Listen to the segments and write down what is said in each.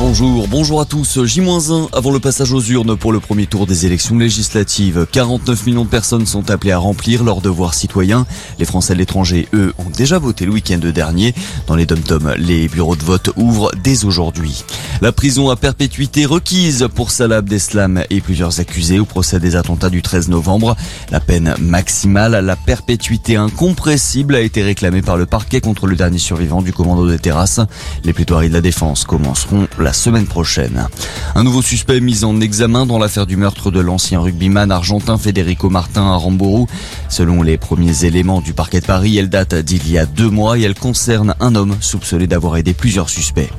Bonjour, bonjour à tous. J-1 avant le passage aux urnes pour le premier tour des élections législatives. 49 millions de personnes sont appelées à remplir leurs devoirs citoyens. Les Français de l'étranger, eux, ont déjà voté le week-end dernier. Dans les dom les bureaux de vote ouvrent dès aujourd'hui. La prison à perpétuité requise pour Salah Abdeslam et plusieurs accusés au procès des attentats du 13 novembre. La peine maximale, la perpétuité incompressible, a été réclamée par le parquet contre le dernier survivant du commando des terrasses. Les plaidoiries de la défense commenceront semaine prochaine. Un nouveau suspect mis en examen dans l'affaire du meurtre de l'ancien rugbyman argentin Federico Martin à Rambourou. Selon les premiers éléments du parquet de Paris, elle date d'il y a deux mois et elle concerne un homme soupçonné d'avoir aidé plusieurs suspects.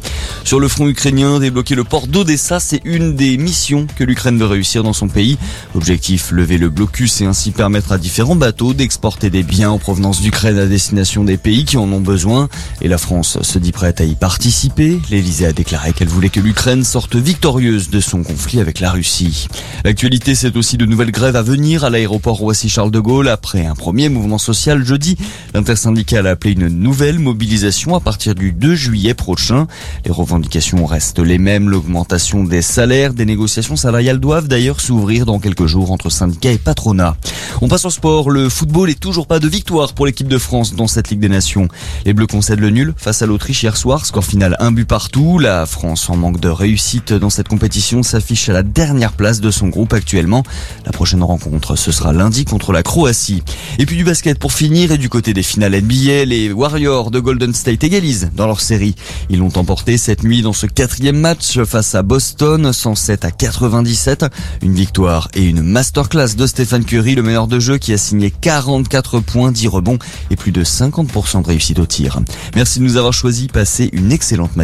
Sur le front ukrainien, débloquer le port d'Odessa, c'est une des missions que l'Ukraine veut réussir dans son pays. Objectif, lever le blocus et ainsi permettre à différents bateaux d'exporter des biens en provenance d'Ukraine à destination des pays qui en ont besoin. Et la France se dit prête à y participer. L'Elysée a déclaré qu'elle voulait que l'Ukraine sorte victorieuse de son conflit avec la Russie. L'actualité, c'est aussi de nouvelles grèves à venir à l'aéroport Roissy-Charles de Gaulle. Après un premier mouvement social jeudi, l'intersyndicale a appelé une nouvelle mobilisation à partir du 2 juillet prochain. Les revendications restent les mêmes. L'augmentation des salaires, des négociations salariales doivent d'ailleurs s'ouvrir dans quelques jours entre syndicats et patronat. On passe au sport. Le football est toujours pas de victoire pour l'équipe de France dans cette Ligue des Nations. Les Bleus concèdent le nul face à l'Autriche hier soir. Score final un but partout. La France en manque de réussite dans cette compétition, s'affiche à la dernière place de son groupe actuellement. La prochaine rencontre, ce sera lundi contre la Croatie. Et puis du basket pour finir et du côté des finales NBA, les Warriors de Golden State égalisent dans leur série. Ils l'ont emporté cette nuit dans ce quatrième match face à Boston, 107 à 97. Une victoire et une masterclass de Stephen Curry, le meneur de jeu qui a signé 44 points, 10 rebonds et plus de 50% de réussite au tir. Merci de nous avoir choisi. Passez une excellente matinée.